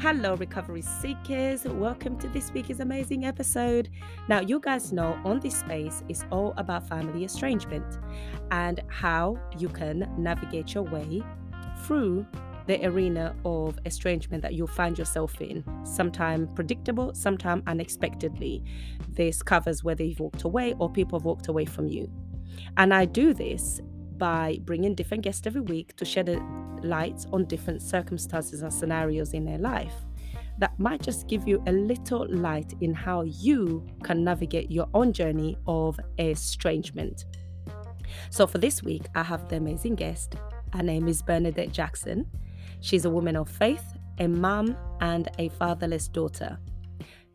Hello, recovery seekers. Welcome to this week's amazing episode. Now, you guys know on this space is all about family estrangement and how you can navigate your way through the arena of estrangement that you'll find yourself in, sometimes predictable, sometimes unexpectedly. This covers whether you've walked away or people have walked away from you. And I do this by bringing different guests every week to shed a light on different circumstances and scenarios in their life that might just give you a little light in how you can navigate your own journey of estrangement. So, for this week, I have the amazing guest. Her name is Bernadette Jackson. She's a woman of faith, a mom, and a fatherless daughter.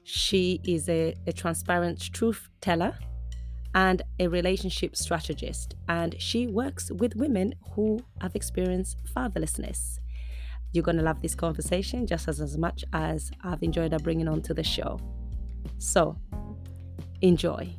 She is a, a transparent truth teller and a relationship strategist, and she works with women who have experienced fatherlessness. You're going to love this conversation just as, as much as I've enjoyed her bringing on to the show. So, enjoy.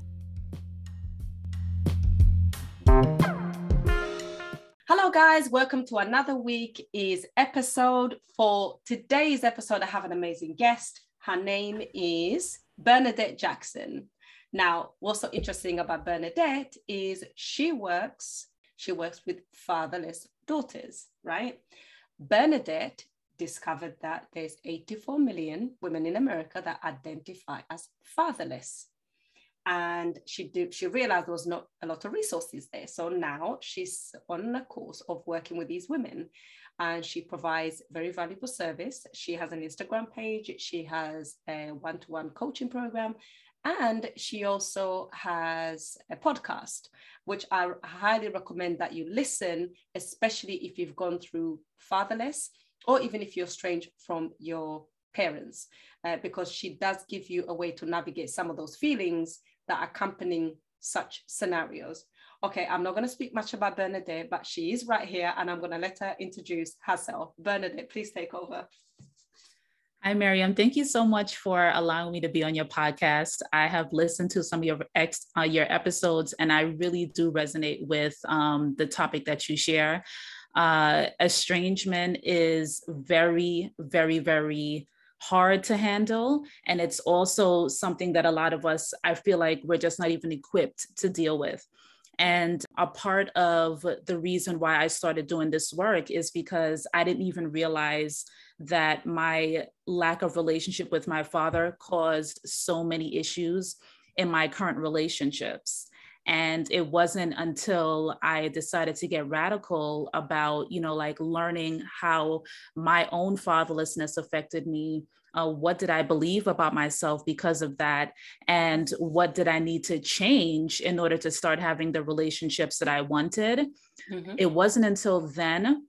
Hello, guys. Welcome to another week is episode. For today's episode, I have an amazing guest. Her name is Bernadette Jackson. Now, what's so interesting about Bernadette is she works, she works with fatherless daughters, right? Bernadette discovered that there's 84 million women in America that identify as fatherless. And she did, she realized there was not a lot of resources there. So now she's on a course of working with these women and she provides very valuable service. She has an Instagram page, she has a one-to-one coaching program, and she also has a podcast, which I highly recommend that you listen, especially if you've gone through fatherless or even if you're estranged from your parents, uh, because she does give you a way to navigate some of those feelings that accompanying such scenarios. Okay, I'm not going to speak much about Bernadette, but she is right here and I'm going to let her introduce herself. Bernadette, please take over. Hi, Miriam. Thank you so much for allowing me to be on your podcast. I have listened to some of your ex, uh, your episodes, and I really do resonate with um, the topic that you share. Uh, estrangement is very, very, very hard to handle. And it's also something that a lot of us, I feel like we're just not even equipped to deal with. And a part of the reason why I started doing this work is because I didn't even realize that my lack of relationship with my father caused so many issues in my current relationships. And it wasn't until i decided to get radical about you know like learning how my own fatherlessness affected me uh, what did i believe about myself because of that and what did i need to change in order to start having the relationships that i wanted mm-hmm. it wasn't until then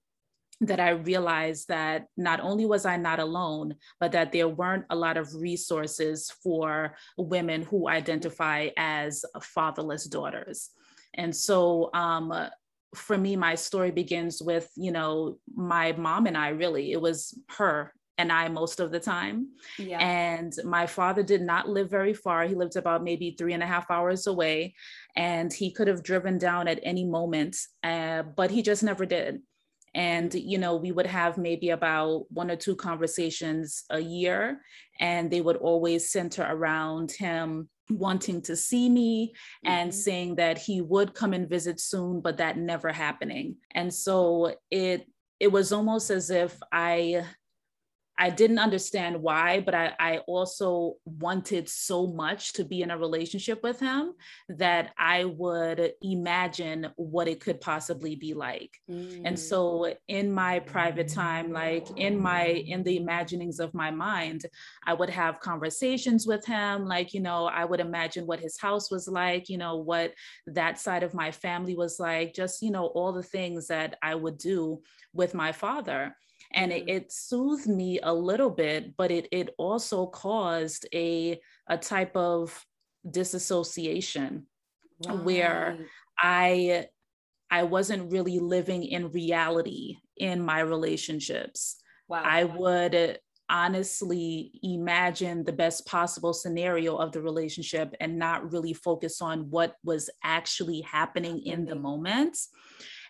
that I realized that not only was I not alone, but that there weren't a lot of resources for women who identify as fatherless daughters. And so, um, for me, my story begins with, you know, my mom and I really, it was her and I most of the time. Yeah. And my father did not live very far. He lived about maybe three and a half hours away, and he could have driven down at any moment, uh, but he just never did and you know we would have maybe about one or two conversations a year and they would always center around him wanting to see me mm-hmm. and saying that he would come and visit soon but that never happening and so it it was almost as if i I didn't understand why, but I, I also wanted so much to be in a relationship with him that I would imagine what it could possibly be like. Mm. And so in my private time, like in my in the imaginings of my mind, I would have conversations with him. Like, you know, I would imagine what his house was like, you know, what that side of my family was like, just, you know, all the things that I would do with my father and it, it, soothed me a little bit but it it also caused a a type of disassociation right. where i i wasn't really living in reality in my relationships wow. i would honestly imagine the best possible scenario of the relationship and not really focus on what was actually happening in the moment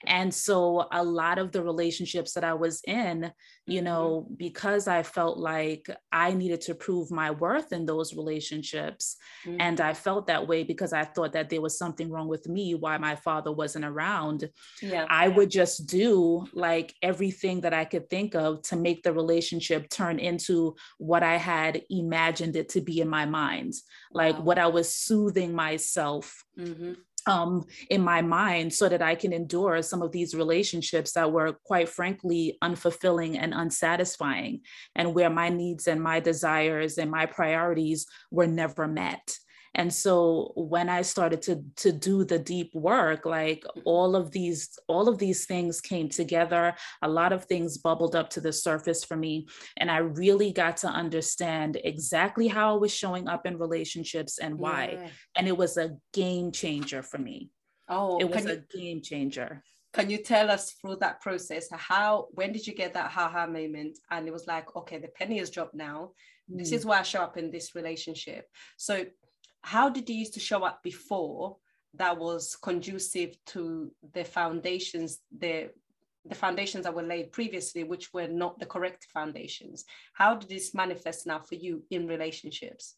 And so a lot of the relationships that I was in, you mm-hmm. know, because I felt like I needed to prove my worth in those relationships. Mm-hmm. And I felt that way because I thought that there was something wrong with me, why my father wasn't around. Yeah. I would just do like everything that I could think of to make the relationship turn into what I had imagined it to be in my mind, like wow. what I was soothing myself. Mm-hmm um, in my mind so that I can endure some of these relationships that were quite frankly unfulfilling and unsatisfying, and where my needs and my desires and my priorities were never met and so when i started to to do the deep work like all of these all of these things came together. A lot of things bubbled up to the surface for me and i really got to understand exactly how i was showing up in relationships and why. Yeah. and it was a game changer for me. Oh it was you, a game changer. can you tell us through that process how when did you get that haha moment? And it was like okay the penny has dropped now. Mm. this is why i show up in this relationship. So how did you used to show up before that was conducive to the foundations the the foundations that were laid previously which were not the correct foundations? How did this manifest now for you in relationships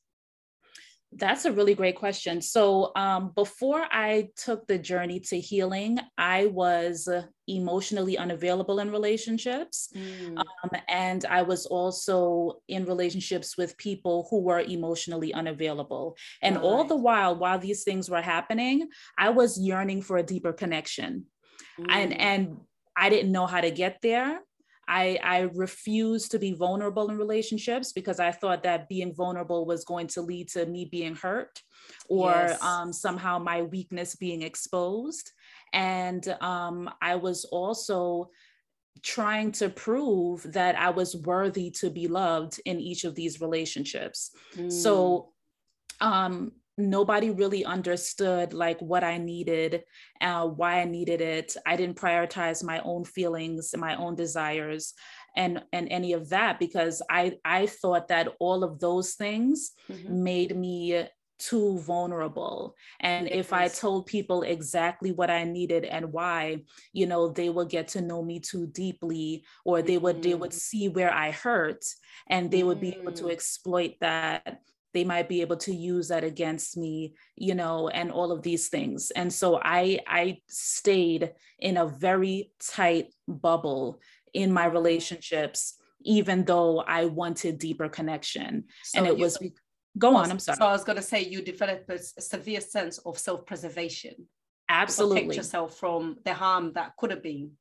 that's a really great question. So, um, before I took the journey to healing, I was emotionally unavailable in relationships. Mm. Um, and I was also in relationships with people who were emotionally unavailable. And all, all the while, while these things were happening, I was yearning for a deeper connection. Mm. And, and I didn't know how to get there. I, I refused to be vulnerable in relationships because I thought that being vulnerable was going to lead to me being hurt or yes. um, somehow my weakness being exposed. And um, I was also trying to prove that I was worthy to be loved in each of these relationships. Mm. So um, nobody really understood like what I needed, uh, why I needed it. I didn't prioritize my own feelings, my own desires, and and any of that because I I thought that all of those things mm-hmm. made me too vulnerable and if i told people exactly what i needed and why you know they would get to know me too deeply or they would mm-hmm. they would mm. see where i hurt and they would be able to mm. exploit that they might be able to use that against me you know and all of these things. And so i i stayed in a very tight bubble in my relationships even though i wanted deeper connection. So and it was go on i'm sorry. so i was going to say you developed a severe sense of self-preservation. Absolutely. protect yourself from the harm that could have been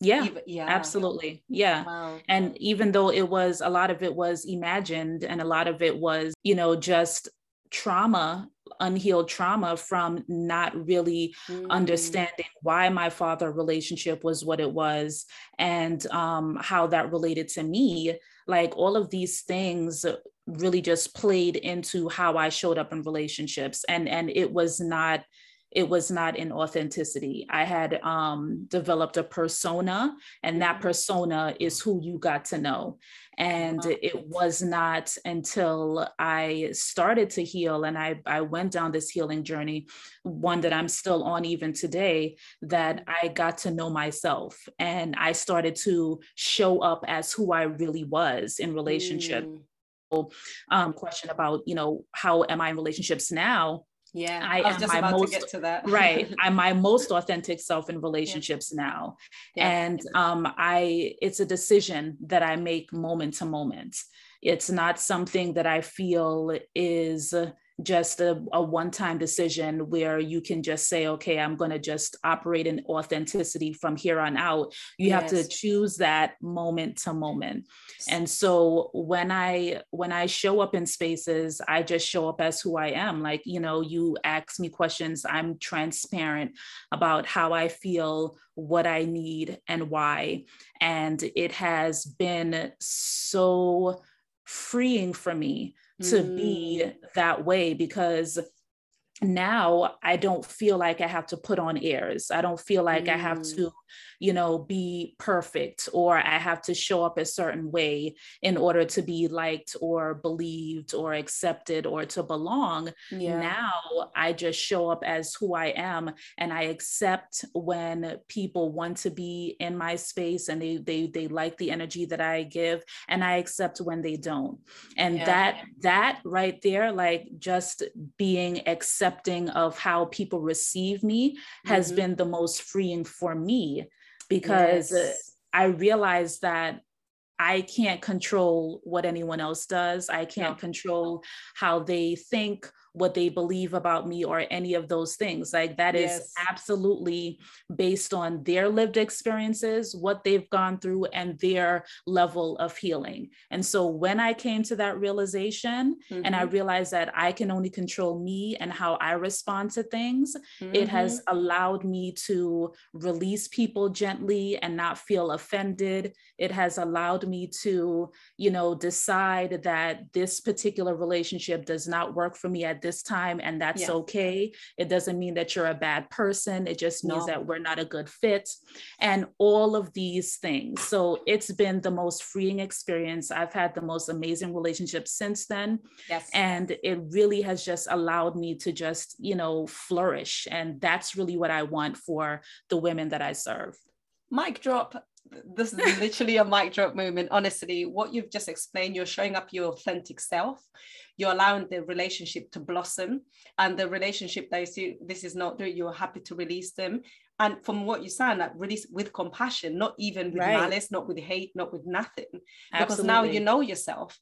yeah even, yeah absolutely yeah wow. and even though it was a lot of it was imagined and a lot of it was you know just trauma unhealed trauma from not really mm. understanding why my father relationship was what it was and um, how that related to me like all of these things really just played into how i showed up in relationships and and it was not it was not in authenticity. I had um, developed a persona, and that mm-hmm. persona is who you got to know. And it was not until I started to heal and I, I went down this healing journey, one that I'm still on even today, that mm-hmm. I got to know myself and I started to show up as who I really was in relationship. Mm. Um, question about, you know, how am I in relationships now? Yeah, I, I was just about most, to get to that. right. I'm my most authentic self in relationships yeah. now. Yeah. And um, I it's a decision that I make moment to moment. It's not something that I feel is just a, a one-time decision where you can just say okay i'm going to just operate in authenticity from here on out. You yes. have to choose that moment to moment. And so when i when i show up in spaces i just show up as who i am. Like you know you ask me questions i'm transparent about how i feel what i need and why. And it has been so freeing for me to mm. be that way because now I don't feel like I have to put on airs. I don't feel like mm. I have to mm you know, be perfect or I have to show up a certain way in order to be liked or believed or accepted or to belong. Yeah. Now I just show up as who I am and I accept when people want to be in my space and they they they like the energy that I give and I accept when they don't. And yeah. that that right there like just being accepting of how people receive me has mm-hmm. been the most freeing for me because yes. I realized that I can't control what anyone else does. I can't no. control how they think what they believe about me or any of those things. Like that yes. is absolutely based on their lived experiences, what they've gone through, and their level of healing. And so when I came to that realization mm-hmm. and I mm-hmm. realized that I can only control me and how I respond to things, mm-hmm. it has mm-hmm. allowed me to release people gently and not feel offended. It has allowed me to, you know, decide that this particular relationship does not work for me at this time and that's yeah. okay. It doesn't mean that you're a bad person. It just means no. that we're not a good fit and all of these things. So it's been the most freeing experience. I've had the most amazing relationship since then yes. and it really has just allowed me to just you know flourish and that's really what i want for the women that i serve. Mic drop this is literally a mic drop moment. Honestly, what you've just explained, you're showing up your authentic self. You're allowing the relationship to blossom, and the relationship that you see this is not doing. You're happy to release them, and from what you sound like, release with compassion, not even with right. malice, not with hate, not with nothing, Absolutely. because now you know yourself,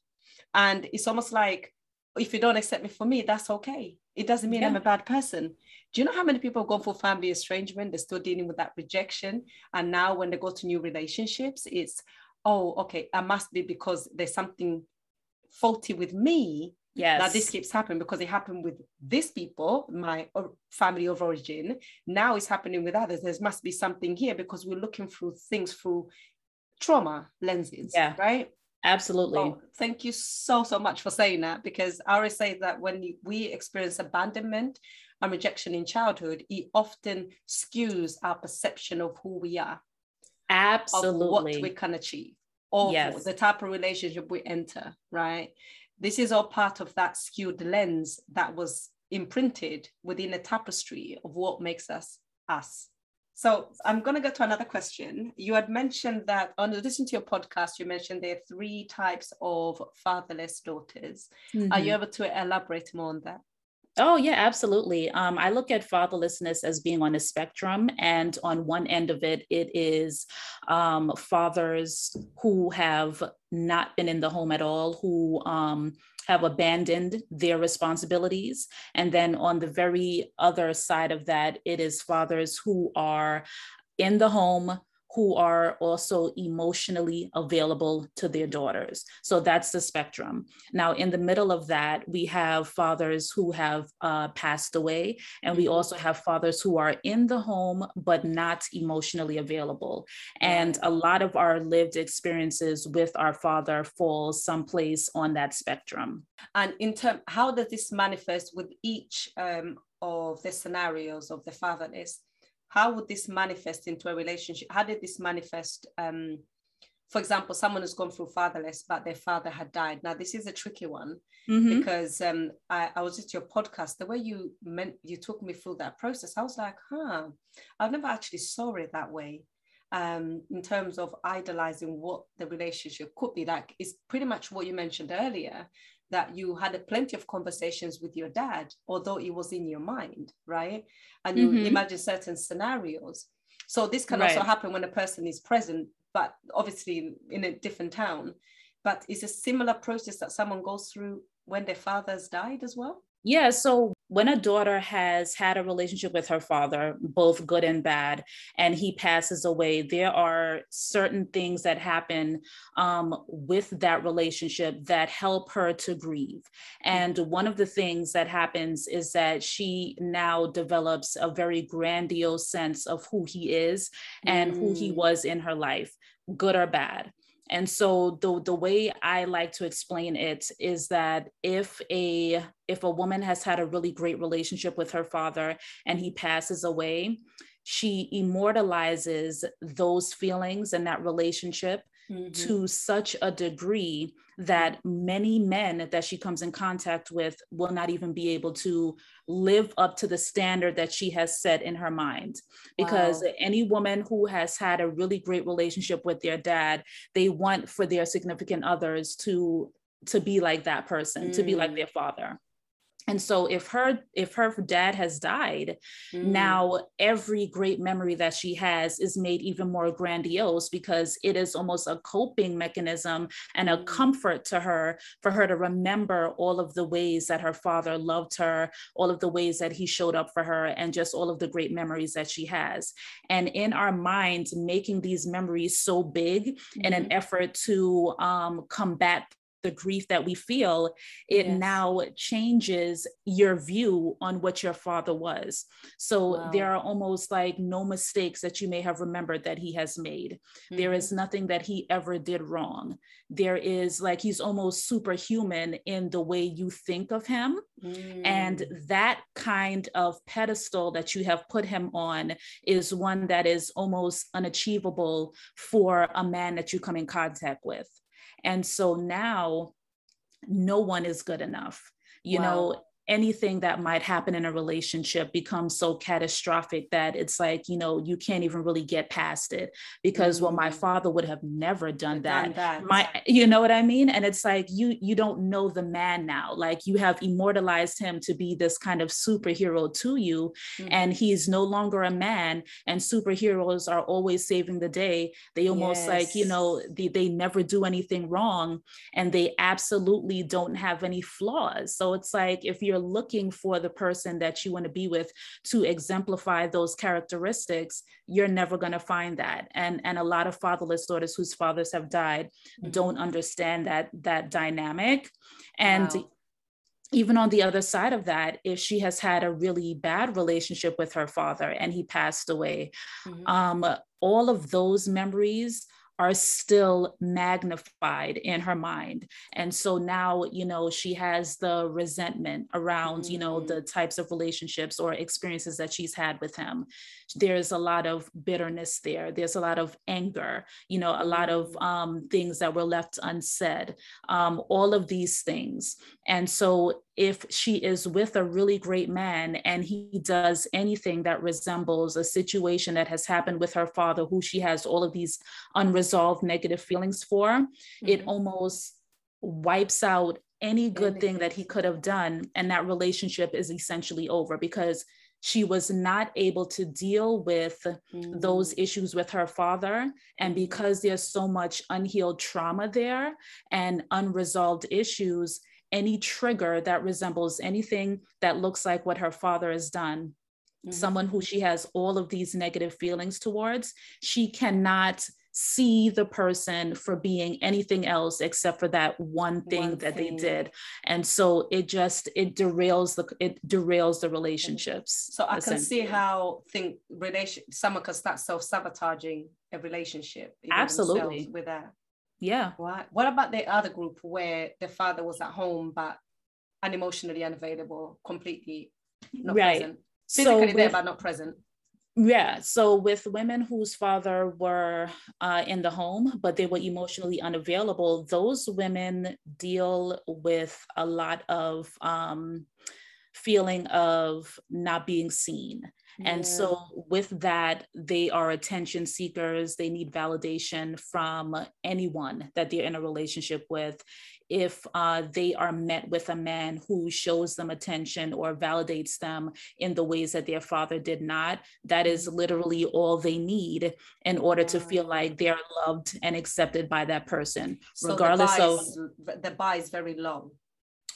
and it's almost like if you don't accept me for me, that's okay. It doesn't mean yeah. I'm a bad person. Do you know how many people have gone for family estrangement? They're still dealing with that rejection. And now when they go to new relationships, it's, oh, okay, I must be because there's something faulty with me. Yes. Now this keeps happening because it happened with these people, my family of origin. Now it's happening with others. There must be something here because we're looking through things through trauma lenses. Yeah. Right. Absolutely. Oh, thank you so, so much for saying that because I always say that when we experience abandonment, and rejection in childhood, it often skews our perception of who we are. Absolutely. what we can achieve or yes. the type of relationship we enter, right? This is all part of that skewed lens that was imprinted within a tapestry of what makes us us. So I'm going to go to another question. You had mentioned that on listening to your podcast, you mentioned there are three types of fatherless daughters. Mm-hmm. Are you mm-hmm. able to elaborate more on that? Oh, yeah, absolutely. Um, I look at fatherlessness as being on a spectrum. And on one end of it, it is um, fathers who have not been in the home at all, who um, have abandoned their responsibilities. And then on the very other side of that, it is fathers who are in the home who are also emotionally available to their daughters. So that's the spectrum. Now, in the middle of that, we have fathers who have uh, passed away, and we also have fathers who are in the home but not emotionally available. And a lot of our lived experiences with our father falls someplace on that spectrum. And in term, how does this manifest with each um, of the scenarios of the fatherless? How would this manifest into a relationship? How did this manifest? Um, for example, someone who's gone through fatherless, but their father had died. Now, this is a tricky one mm-hmm. because um, I, I, was at your podcast. The way you meant you took me through that process, I was like, huh, I've never actually saw it that way. Um, in terms of idolizing what the relationship could be like, is pretty much what you mentioned earlier that you had plenty of conversations with your dad, although it was in your mind, right? And you mm-hmm. imagine certain scenarios. So this can right. also happen when a person is present, but obviously in a different town. But it's a similar process that someone goes through when their father's died as well. Yeah. So when a daughter has had a relationship with her father, both good and bad, and he passes away, there are certain things that happen um, with that relationship that help her to grieve. And one of the things that happens is that she now develops a very grandiose sense of who he is and mm. who he mm. was in her life, good or bad. And so the the way I like to explain it is that if a if a woman has had a really great relationship with her father and he passes away, she immortalizes those feelings and that relationship mm-hmm. to such a degree that many men that she comes in contact with will not even be able to live up to the standard that she has set in her mind. Because wow. any woman who has had a really great relationship with their dad, they want for their significant others to to be like that person, mm. to be like mm. their father and so if her if her dad has died mm. now every great memory that she has is made even more grandiose because it is almost a coping mechanism and a mm. comfort to her for her to remember all of the ways that her father loved her all of the ways that he showed up for her and just all of the great memories that she has and in our minds making these memories so big mm-hmm. in an mm-hmm. effort to um, combat the grief that we feel, it yes. now changes your view on what your father was. So wow. there are almost like no mistakes that you may have remembered that he has made. Mm-hmm. There is nothing that he ever did wrong. There is like he's almost superhuman in the way you think of him. Mm. And that kind of pedestal that you have put him on is one that is almost unachievable for a man that you come in contact with. And so now no one is good enough. You wow. know, anything that might happen in a relationship becomes so catastrophic that it's like you know you can't even really get past it because mm-hmm. well my mm-hmm. father would have never done that. done that. my you know what i mean and it's like you you don't know the man now like you have immortalized him to be this kind of superhero to you mm-hmm. and he's no longer a man and superheroes are always saving the day they almost yes. like you know they, they never do anything wrong and they absolutely don't have any flaws so it's like if you're you're looking for the person that you want to be with to exemplify those characteristics, you're never going to find that. And, and a lot of fatherless daughters whose fathers have died mm-hmm. don't understand that, that dynamic. And wow even on the other side of that, if she has had a really bad relationship with her father and he passed away, mm-hmm. um, all of those memories are still magnified in her mind and so now you know she has the resentment around mm-hmm. you know the mm. types of relationships or experiences that she's had with him there's a lot of bitterness there there's a lot of anger you know a lot of mm. um, things that were left unsaid um, all of these things and so if she is with a really great man and he does anything that resembles a situation that has happened with her father, who she has all of these unresolved negative feelings for, mm-hmm. it almost wipes out any good thing that he could have done. And that relationship is essentially over because she was not able to deal with mm-hmm. those issues with her father. And mm-hmm. because there's so much unhealed trauma there and unresolved issues, any trigger that resembles anything that looks like what her father has done, mm-hmm. someone who she has all of these negative feelings towards, she cannot see the person for being anything else except for that one thing one that thing. they did and so it just it derails the it derails the relationships so i can see how think relation someone can start self-sabotaging a relationship absolutely with that yeah. Right. What about the other group where the father was at home but unemotionally unavailable, completely not right. present? Physically so with, there but not present. Yeah. So with women whose father were uh, in the home, but they were emotionally unavailable, those women deal with a lot of um, feeling of not being seen and so, with that, they are attention seekers. They need validation from anyone that they're in a relationship with. If uh, they are met with a man who shows them attention or validates them in the ways that their father did not, that is mm-hmm. literally all they need in order to feel like they're loved and accepted by that person, so regardless the of. The bar is very low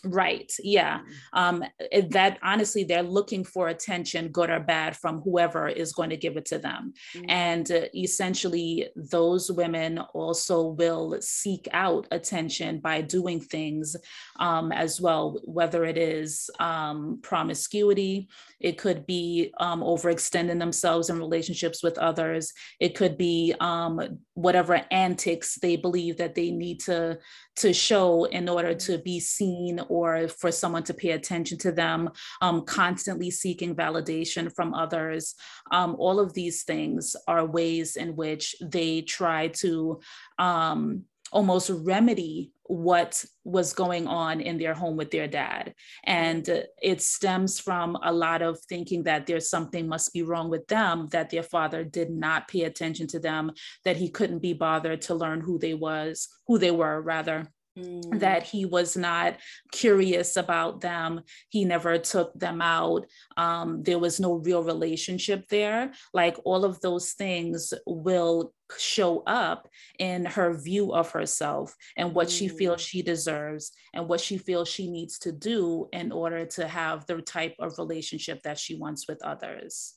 Right. Yeah. Mm. Um, that honestly, they're looking for attention, good or bad, from whoever is going to give it to them. Mm-hmm. And uh, essentially, those women also will seek out attention by doing things um, as well, whether it is um, promiscuity, it could be um, overextending themselves in relationships with others, it could be um, whatever antics they believe that they need to to show in order to be seen or for someone to pay attention to them, um, constantly seeking validation from others. Um, all of these things are ways in which they try to um, almost remedy what was going on in their home with their dad. And it stems from a lot of thinking that there's something must be wrong with them, that their father did not pay attention to them, that he couldn't be bothered to learn who they was, who they were rather. Mm. that he was not curious about them. He never took them out. Um, there was no real relationship there. Like all of those things will show up in her view of herself and what mm. she feels she deserves and what she feels she needs to do in order to have the type of relationship that she wants with others.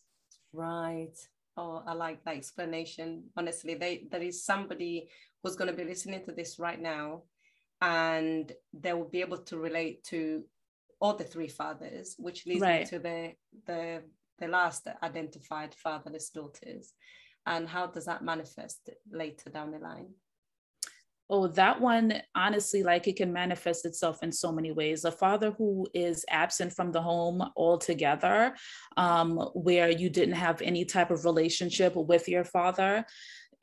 Right. Oh i like that explanation. Honestly they, there is somebody who's going to be listening to this right now and they will be able to relate to all the three fathers, which leads right. me to the the the last identified fatherless daughters. And how does that manifest later down the line? Oh, that one, honestly, like it can manifest itself in so many ways. A father who is absent from the home altogether, um, where you didn't have any type of relationship with your father,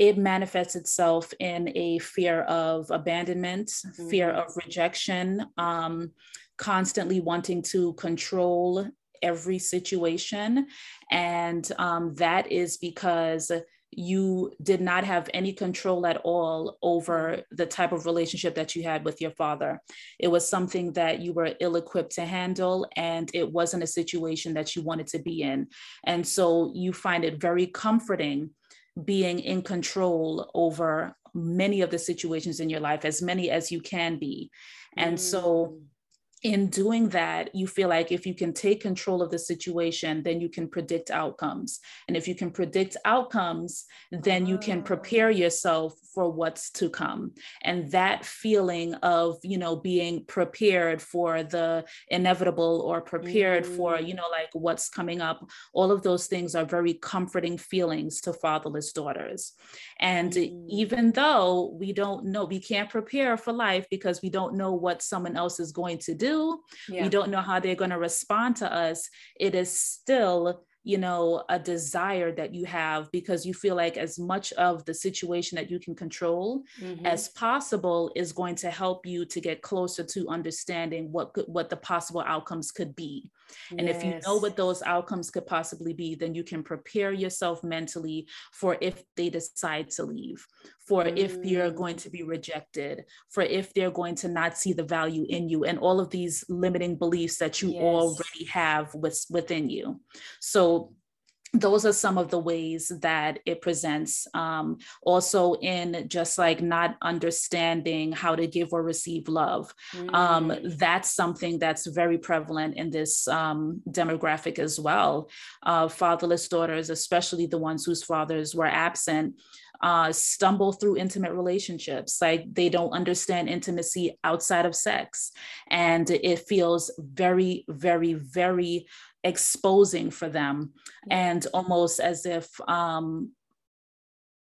it manifests itself in a fear of abandonment, mm-hmm. fear of rejection, um, constantly wanting to control every situation. And um, that is because you did not have any control at all over the type of relationship that you had with your father. It was something that you were ill equipped to handle, and it wasn't a situation that you wanted to be in. And so you find it very comforting being in control over many of the situations in your life, as many as you can be. And mm. so in doing that, you feel like if you can take control of the situation, then you can predict outcomes. And if you can predict outcomes, then you can prepare ah. yourself for what's to come. And that feeling of, you know, being prepared for the inevitable or prepared mm. for, you know, like what's coming up, all of those things are very comforting feelings to fatherless daughters. And mm. even though we don't know, we can't prepare for life because we don't know what someone else is going to do yeah. we don't know how they're going to respond to us it is still you know a desire that you have because you feel like as much of the situation that you can control mm-hmm. as possible is going to help you to get closer to understanding what could, what the possible outcomes could be and yes. if you know what those outcomes could possibly be then you can prepare yourself mentally for if they decide to leave for mm. if you're going to be rejected for if they're going to not see the value in you and all of these limiting beliefs that you yes. already have with, within you so those are some of the ways that it presents. Um, also, in just like not understanding how to give or receive love. Um, mm. Um, that's something that's very prevalent in this um, demographic as well. Uh, fatherless daughters, especially the ones whose fathers were absent, uh, stumble through intimate relationships. Like they don't understand intimacy outside of sex. And it feels very, very, very exposing for them and almost as if um,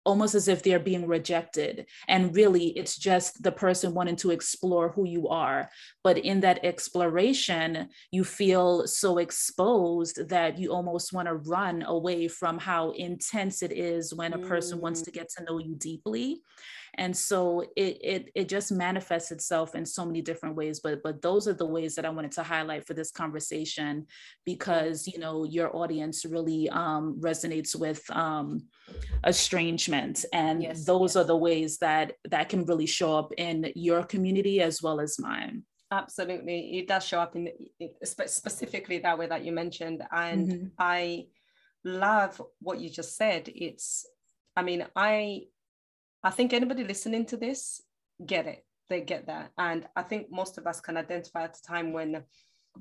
almost as if they're being rejected. And really, it's just the person wanting to explore who you are. But in that exploration, you feel so exposed that you almost want to run away from how intense it is when a person mm. wants to get to know you deeply and so it, it it just manifests itself in so many different ways but but those are the ways that i wanted to highlight for this conversation because you know your audience really um, resonates with um, estrangement and yes, those yes. are the ways that that can really show up in your community as well as mine. Absolutely. It does show up in specifically that way that you mentioned. And mm-hmm. i love what you just said. It's i mean i I think anybody listening to this get it. they get that. And I think most of us can identify at a time when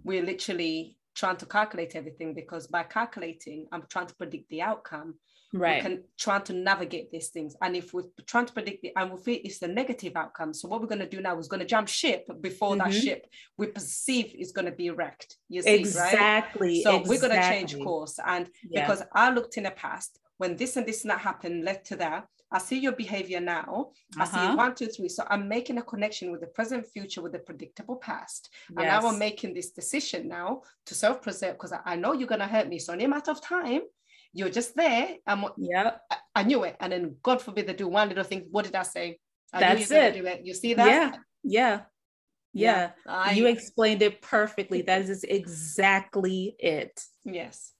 we're literally trying to calculate everything because by calculating, I'm trying to predict the outcome. Right. We can try to navigate these things. And if we're trying to predict the and we feel it's the negative outcome. So what we're going to do now is going to jump ship before mm-hmm. that ship we perceive is going to be wrecked. You see, exactly. right? So exactly. we're going to change course. And yeah. because I looked in the past, when this and this and that happened led to that, I see your behavior now. Uh-huh. I see uh-huh. one, two, three. So I'm making a connection with the present, future, with the predictable past. Yes. And now I'm making this decision now to self-preserve because I, I, know you're gonna hurt me. So in a matter of time, you're just there. I'm yeah. I, I, knew it. And then God forbid they do one little thing. What did I say? I That's it. Do it. You see that? Yeah. Yeah. Yeah. yeah. I, you explained it perfectly. that is exactly it. Yes.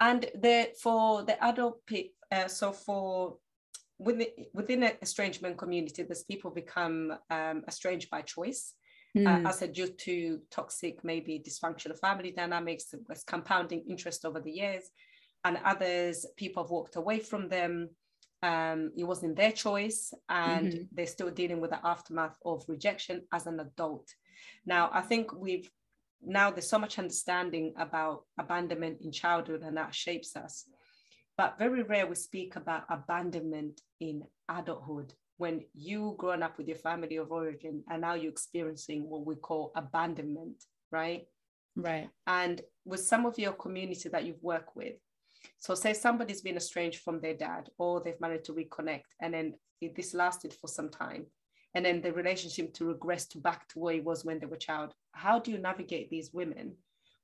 And the for the adult people, uh, so for within within an estrangement community, there's people become um, estranged by choice. Mm. Uh, hmm. as said, due to toxic, maybe dysfunctional family dynamics, was compounding interest over the years, and others people have walked away from them. Um, it wasn't their choice, and mm-hmm. they're still dealing with the aftermath of rejection as an adult. Now, I think we've now there's so much understanding about abandonment in childhood, and that shapes us but very rare we speak about abandonment in adulthood when you grown up with your family of origin and now you're experiencing what we call abandonment right? Right. And with some of your community that you've worked with so say somebody's been estranged from their dad or they've managed to reconnect and then this lasted for some time and then the relationship to regress to back to where it was when they were child. How do you navigate these women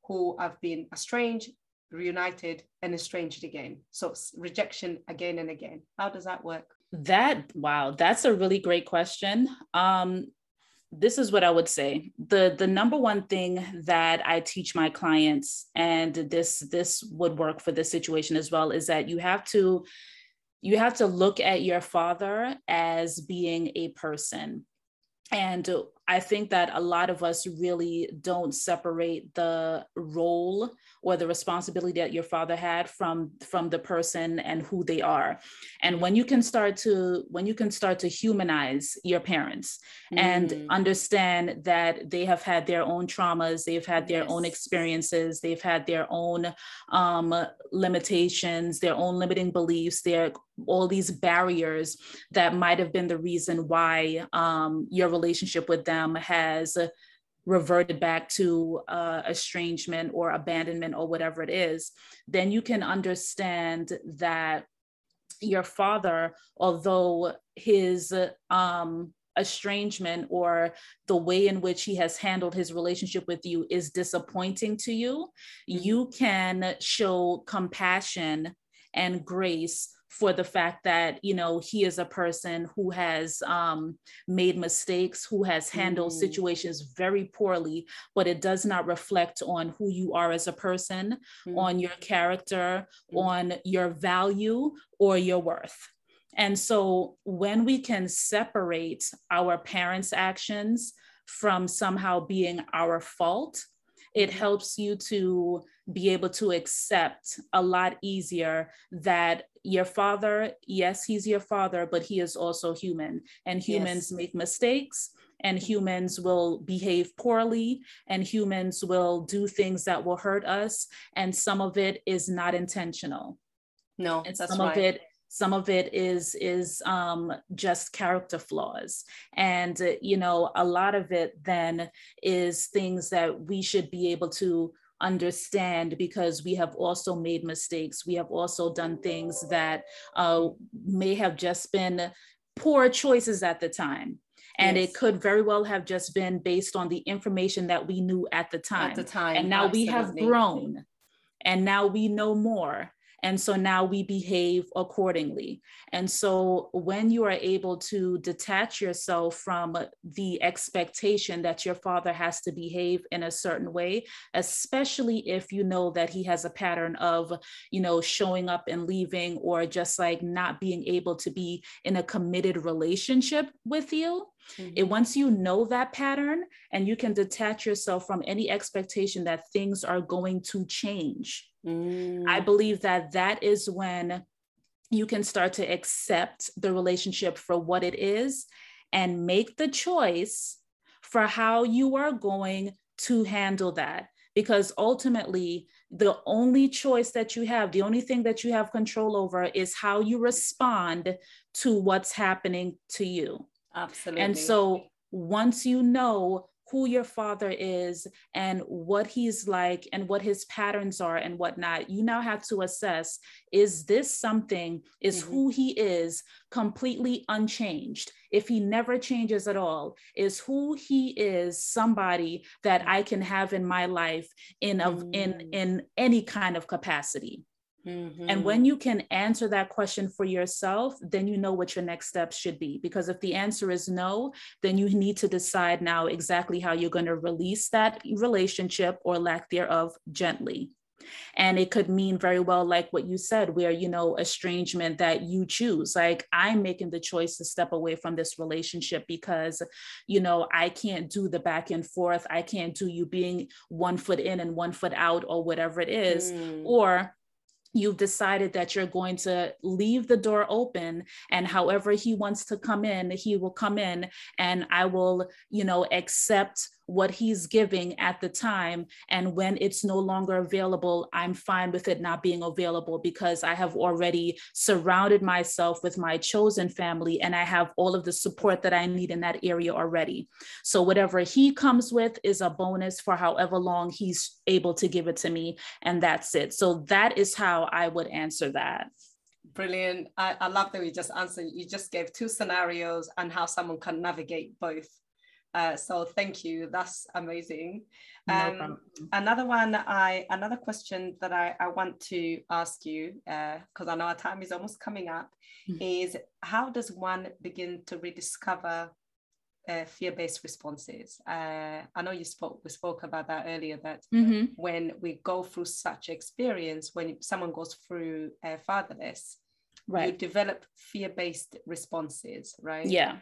who have been estranged reunited and estranged again. So rejection again and again. How does that work? That wow, that's a really great question. Um, this is what I would say. The the number one thing that I teach my clients, and this this would work for this situation as well, is that you have to you have to look at your father as being a person. And I think that a lot of us really don't separate the role or the responsibility that your father had from from the person and who they are. And when you can start to when you can start to humanize your parents mm. and understand that they have had their own traumas, they've had their yes. own experiences, they've had their own um, limitations, their own limiting beliefs, their all these barriers that might have been the reason why um, your relationship with them them has reverted back to uh, estrangement or abandonment or whatever it is, then you can understand that your father, although his um, estrangement or the way in which he has handled his relationship with you is disappointing to you, mm-hmm. you can show compassion and grace for the fact that you know he is a person who has um, made mistakes who has handled mm. situations very poorly but it does not reflect on who you are as a person mm. on your character mm. on your value or your worth and so when we can separate our parents actions from somehow being our fault it helps you to be able to accept a lot easier that your father, yes, he's your father, but he is also human, and humans yes. make mistakes. And humans will behave poorly, and humans will do things that will hurt us. And some of it is not intentional. No, and some right. of it some of it is is um, just character flaws. And uh, you know a lot of it then is things that we should be able to understand because we have also made mistakes. We have also done things that uh, may have just been poor choices at the time. And yes. it could very well have just been based on the information that we knew at the time at the time. and now absolutely. we have grown. And now we know more and so now we behave accordingly. And so when you are able to detach yourself from the expectation that your father has to behave in a certain way, especially if you know that he has a pattern of, you know, showing up and leaving or just like not being able to be in a committed relationship with you, Mm-hmm. It once you know that pattern and you can detach yourself from any expectation that things are going to change. Mm. I believe that that is when you can start to accept the relationship for what it is and make the choice for how you are going to handle that. Because ultimately, the only choice that you have, the only thing that you have control over is how you respond to what's happening to you. Absolutely. And so once you know who your father is and what he's like and what his patterns are and whatnot, you now have to assess is this something, is mm-hmm. who he is completely unchanged? If he never changes at all, is who he is somebody that I can have in my life in, a, mm-hmm. in, mm. in any kind of capacity? Mm-hmm. And when you can answer that question for yourself, then you know what your next steps should be. Because if the answer is no, then you need to decide now exactly how you're going to release that relationship or lack thereof gently. And it could mean very well, like what you said, where, you know, estrangement that you choose. Like, I'm making the choice to step away from this relationship because, you know, I can't do the back and forth. I can't do you being one foot in and one foot out or whatever it is. Mm. Or, you've decided that you're going to leave the door open and however he wants to come in he will come in and i will you know accept what he's giving at the time. And when it's no longer available, I'm fine with it not being available because I have already surrounded myself with my chosen family and I have all of the support that I need in that area already. So whatever he comes with is a bonus for however long he's able to give it to me. And that's it. So that is how I would answer that. Brilliant. I, I love that you just answered. You just gave two scenarios and how someone can navigate both. Uh, so thank you. That's amazing. Um, no another one, I another question that I, I want to ask you because uh, I know our time is almost coming up, mm-hmm. is how does one begin to rediscover uh, fear-based responses? Uh, I know you spoke we spoke about that earlier. That mm-hmm. when we go through such experience, when someone goes through uh, fatherless, right. you develop fear-based responses, right? Yeah.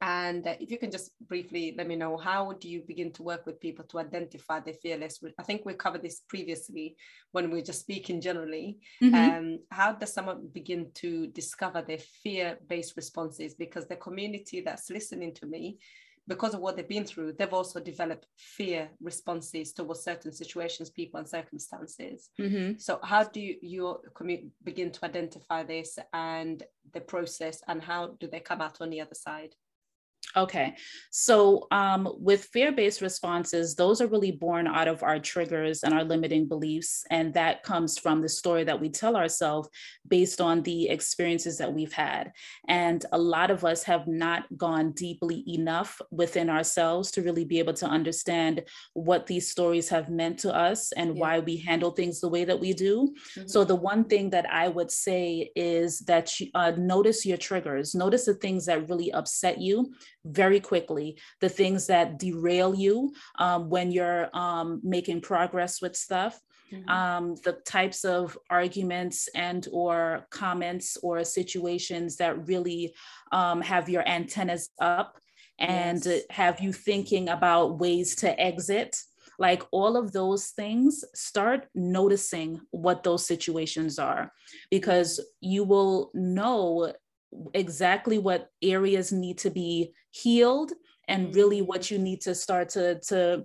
And uh, if you can just briefly let me know, how do you begin to work with people to identify their fearless? I think we covered this previously when we are just speaking generally. Mm-hmm. Um, how does someone begin to discover their fear-based responses? Because the community that's listening to me, because of what they've been through, they've also developed fear responses towards certain situations, people, and circumstances. Mm-hmm. So, how do you, you begin to identify this and the process, and how do they come out on the other side? Okay, so um, with fear based responses, those are really born out of our triggers and our limiting beliefs. And that comes from the story that we tell ourselves based on the experiences that we've had. And a lot of us have not gone deeply enough within ourselves to really be able to understand what these stories have meant to us and yeah. why we handle things the way that we do. Mm-hmm. So, the one thing that I would say is that you, uh, notice your triggers, notice the things that really upset you very quickly the things that derail you um, when you're um, making progress with stuff mm-hmm. um, the types of arguments and or comments or situations that really um, have your antennas up and yes. have you thinking about ways to exit like all of those things start noticing what those situations are because you will know exactly what areas need to be healed and really what mm-hmm. you need to start to to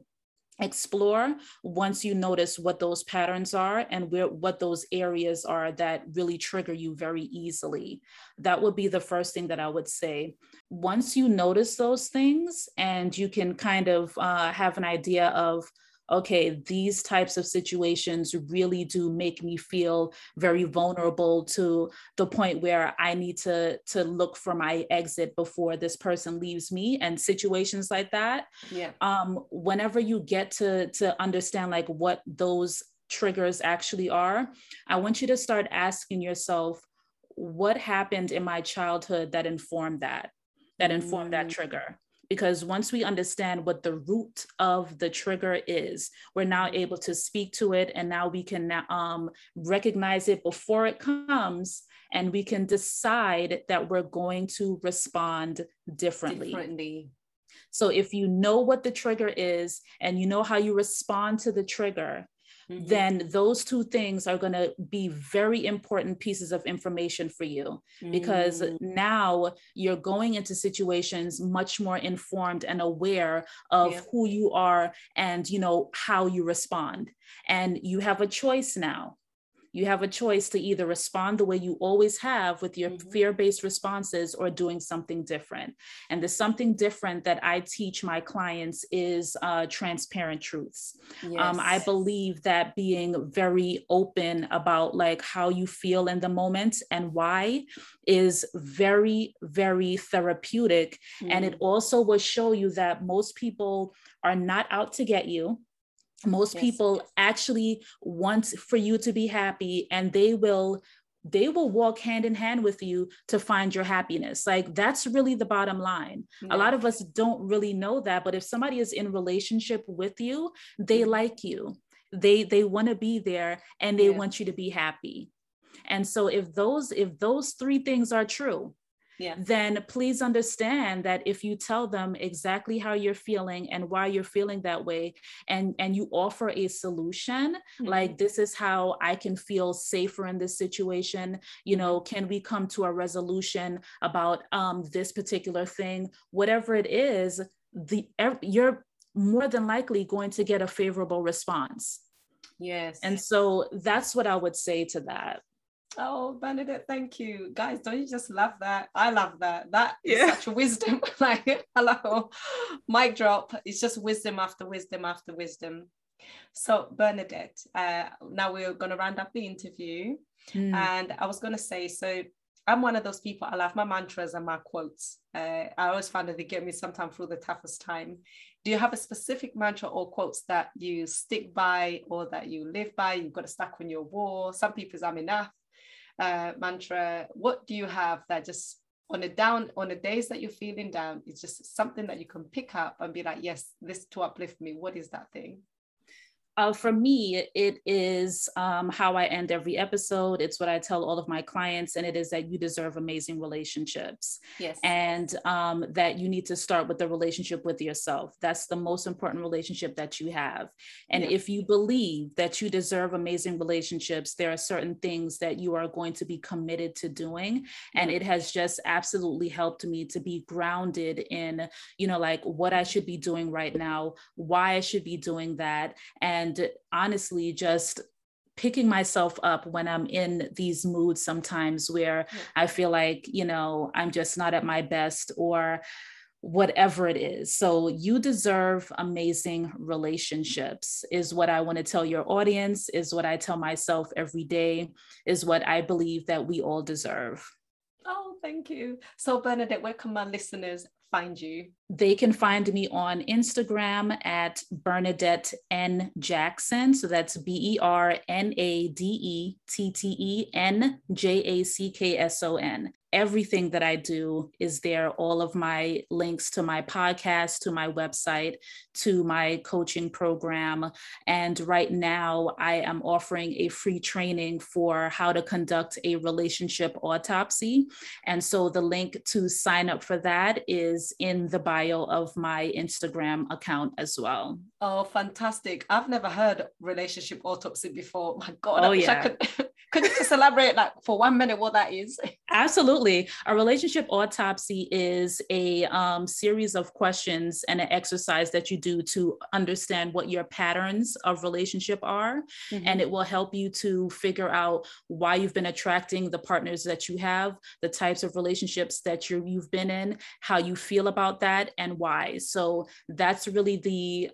explore once you notice what those patterns are and where what those areas are that really trigger you very easily that would be the first thing that i would say once you notice those things and you can kind of uh, have an idea of okay, these types of situations really do make me feel very vulnerable to the point where I need to, to look for my exit before this person leaves me and situations like that. Yeah. Um, whenever you get to, to understand like what those triggers actually are, I want you to start asking yourself, what happened in my childhood that informed that, that informed mm. that trigger? Because once we understand what the root of the trigger is, we're now able to speak to it and now we can um, recognize it before it comes and we can decide that we're going to respond differently. differently. So if you know what the trigger is and you know how you respond to the trigger, mm-hmm. then those two things are going to be very important pieces of information for you because mm. now you're going into situations much more informed and aware of yeah. who you are and you know how you respond and you have a choice now you have a choice to either respond the way you always have with your mm-hmm. fear based responses or doing something different. And the something different that I teach my clients is uh, transparent truths. Yes. Um, I believe that being very open about like how you feel in the moment and why is very, very therapeutic. Mm-hmm. And it mm-hmm. also will show you that most people are not out to get you most yes. people actually want for you to be happy and they will they will walk hand in hand with you to find your happiness like that's really the bottom line a lot of us don't really know that but if somebody is in relationship with you they mm-hmm. like you they they want to be there and they yeah. want you to be happy and so if those if those three things are true yeah. then please understand that if you tell them exactly how you're feeling and why you're feeling that way and and you offer a solution mm-hmm. like this is how i can feel safer in this situation. You know can we come to a resolution about um, this particular thing? Whatever it is the you're more than likely going to get a favorable response. Yes. And so that's what i would say to that Oh, Bernadette, thank you. Guys, don't you just love that? I love that. That yeah. is such wisdom. like, hello, mic drop. It's just wisdom after wisdom after wisdom. So, Bernadette, uh, now we're going to round up the interview. Mm. And I was going to say, so I'm one of those people, I love my mantras and my quotes. Uh, I always find that they get me sometimes through the toughest time. Do you have a specific mantra or quotes that you stick by or that you live by? You've got to stack on your wall. Some people people's I'm enough uh, mantra what do you have that just on a down on the days that you're feeling down it's just something that you can pick up and be like yes this to uplift me. What is that thing uh, for me, it is um, how I end every episode. It's what I tell all of my clients, and it is that you deserve amazing relationships. Yes. And um, that you need to start with the relationship with yourself. That's the most important relationship that you have. And yeah. if you believe that you deserve amazing relationships, there are certain things that you are going to be committed to doing. And it has just absolutely helped me to be grounded in, you know, like what I should be doing right now, why I should be doing that. And and honestly just picking myself up when I'm in these moods sometimes where yeah. I feel like, you know, I'm just not at my best or whatever it is. So you deserve amazing relationships is what I want to tell your audience, is what I tell myself every day, is what I believe that we all deserve. Oh, thank you. So Bernadette, where can my listeners find you? They can find me on Instagram at Bernadette N Jackson. So that's B E R N A D E T T E N J A C K S O N everything that I do is there. All of my links to my podcast, to my website, to my coaching program. And right now, I am offering a free training for how to conduct a relationship autopsy. And so the link to sign up for that is in the bio of my Instagram account as well. Oh, fantastic. I've never heard relationship autopsy before. My God, oh, I yeah. I could could you just elaborate like for one minute what that is? Absolutely. A relationship autopsy is a um, series of questions and an exercise that you do to understand what your patterns of relationship are. Mm-hmm. And it will help you to figure out why you've been attracting the partners that you have, the types of relationships that you you've been in, how you feel about that, and why. So that's really the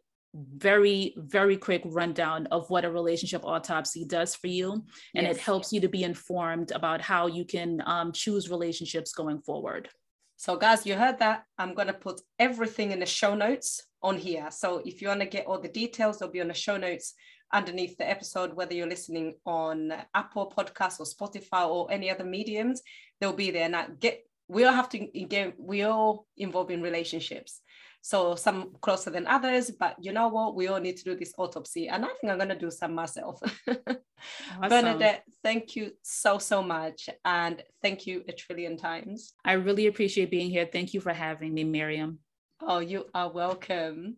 very very quick rundown of what a relationship autopsy does for you. And yes. it helps you to be informed about how you can um, choose relationships going forward. So guys you heard that. I'm going to put everything in the show notes on here. So if you want to get all the details they'll be on the show notes underneath the episode whether you're listening on apple podcast or spotify or any other mediums they'll be there. Now get we all have to get we all involved in relationships so some closer than others, but you know what? We all need to do this autopsy. And I think I'm going to do some myself. awesome. Bernadette, thank you so, so much. And thank you a trillion times. I really appreciate being here. Thank you for having me, Miriam. Oh, you are welcome.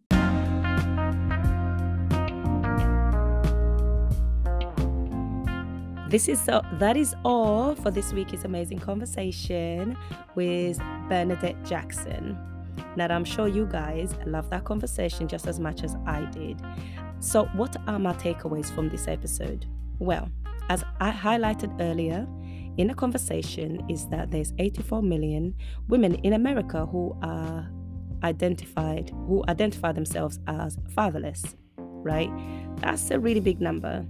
this is so that is all for this week's amazing conversation with Bernadette Jackson. Now I'm sure you guys love that conversation just as much as I did. So, what are my takeaways from this episode? Well, as I highlighted earlier in the conversation, is that there's 84 million women in America who are identified who identify themselves as fatherless, right? That's a really big number.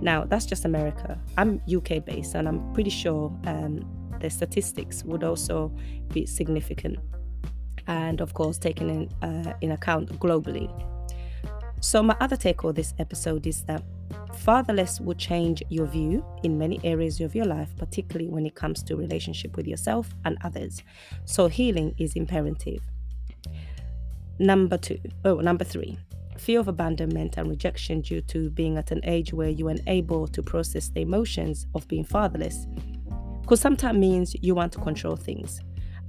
Now, that's just America. I'm UK based, and I'm pretty sure um, the statistics would also be significant. And of course, taken in, uh, in account globally. So, my other take on this episode is that fatherless will change your view in many areas of your life, particularly when it comes to relationship with yourself and others. So, healing is imperative. Number two, oh, number three, fear of abandonment and rejection due to being at an age where you are unable to process the emotions of being fatherless. Because sometimes means you want to control things.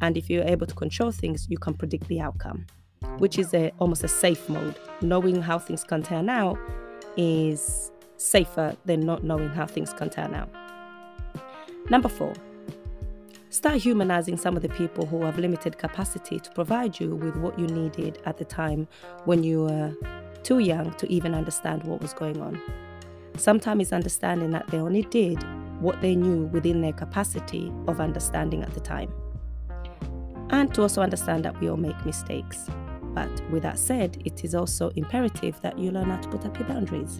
And if you're able to control things, you can predict the outcome, which is a, almost a safe mode. Knowing how things can turn out is safer than not knowing how things can turn out. Number four, Start humanizing some of the people who have limited capacity to provide you with what you needed at the time when you were too young to even understand what was going on. Sometimes it's understanding that they only did what they knew within their capacity of understanding at the time. And to also understand that we all make mistakes. But with that said, it is also imperative that you learn how to put up your boundaries.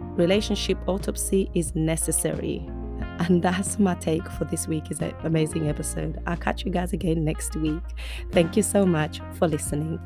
Relationship autopsy is necessary and that's my take for this week is an amazing episode. I'll catch you guys again next week. Thank you so much for listening.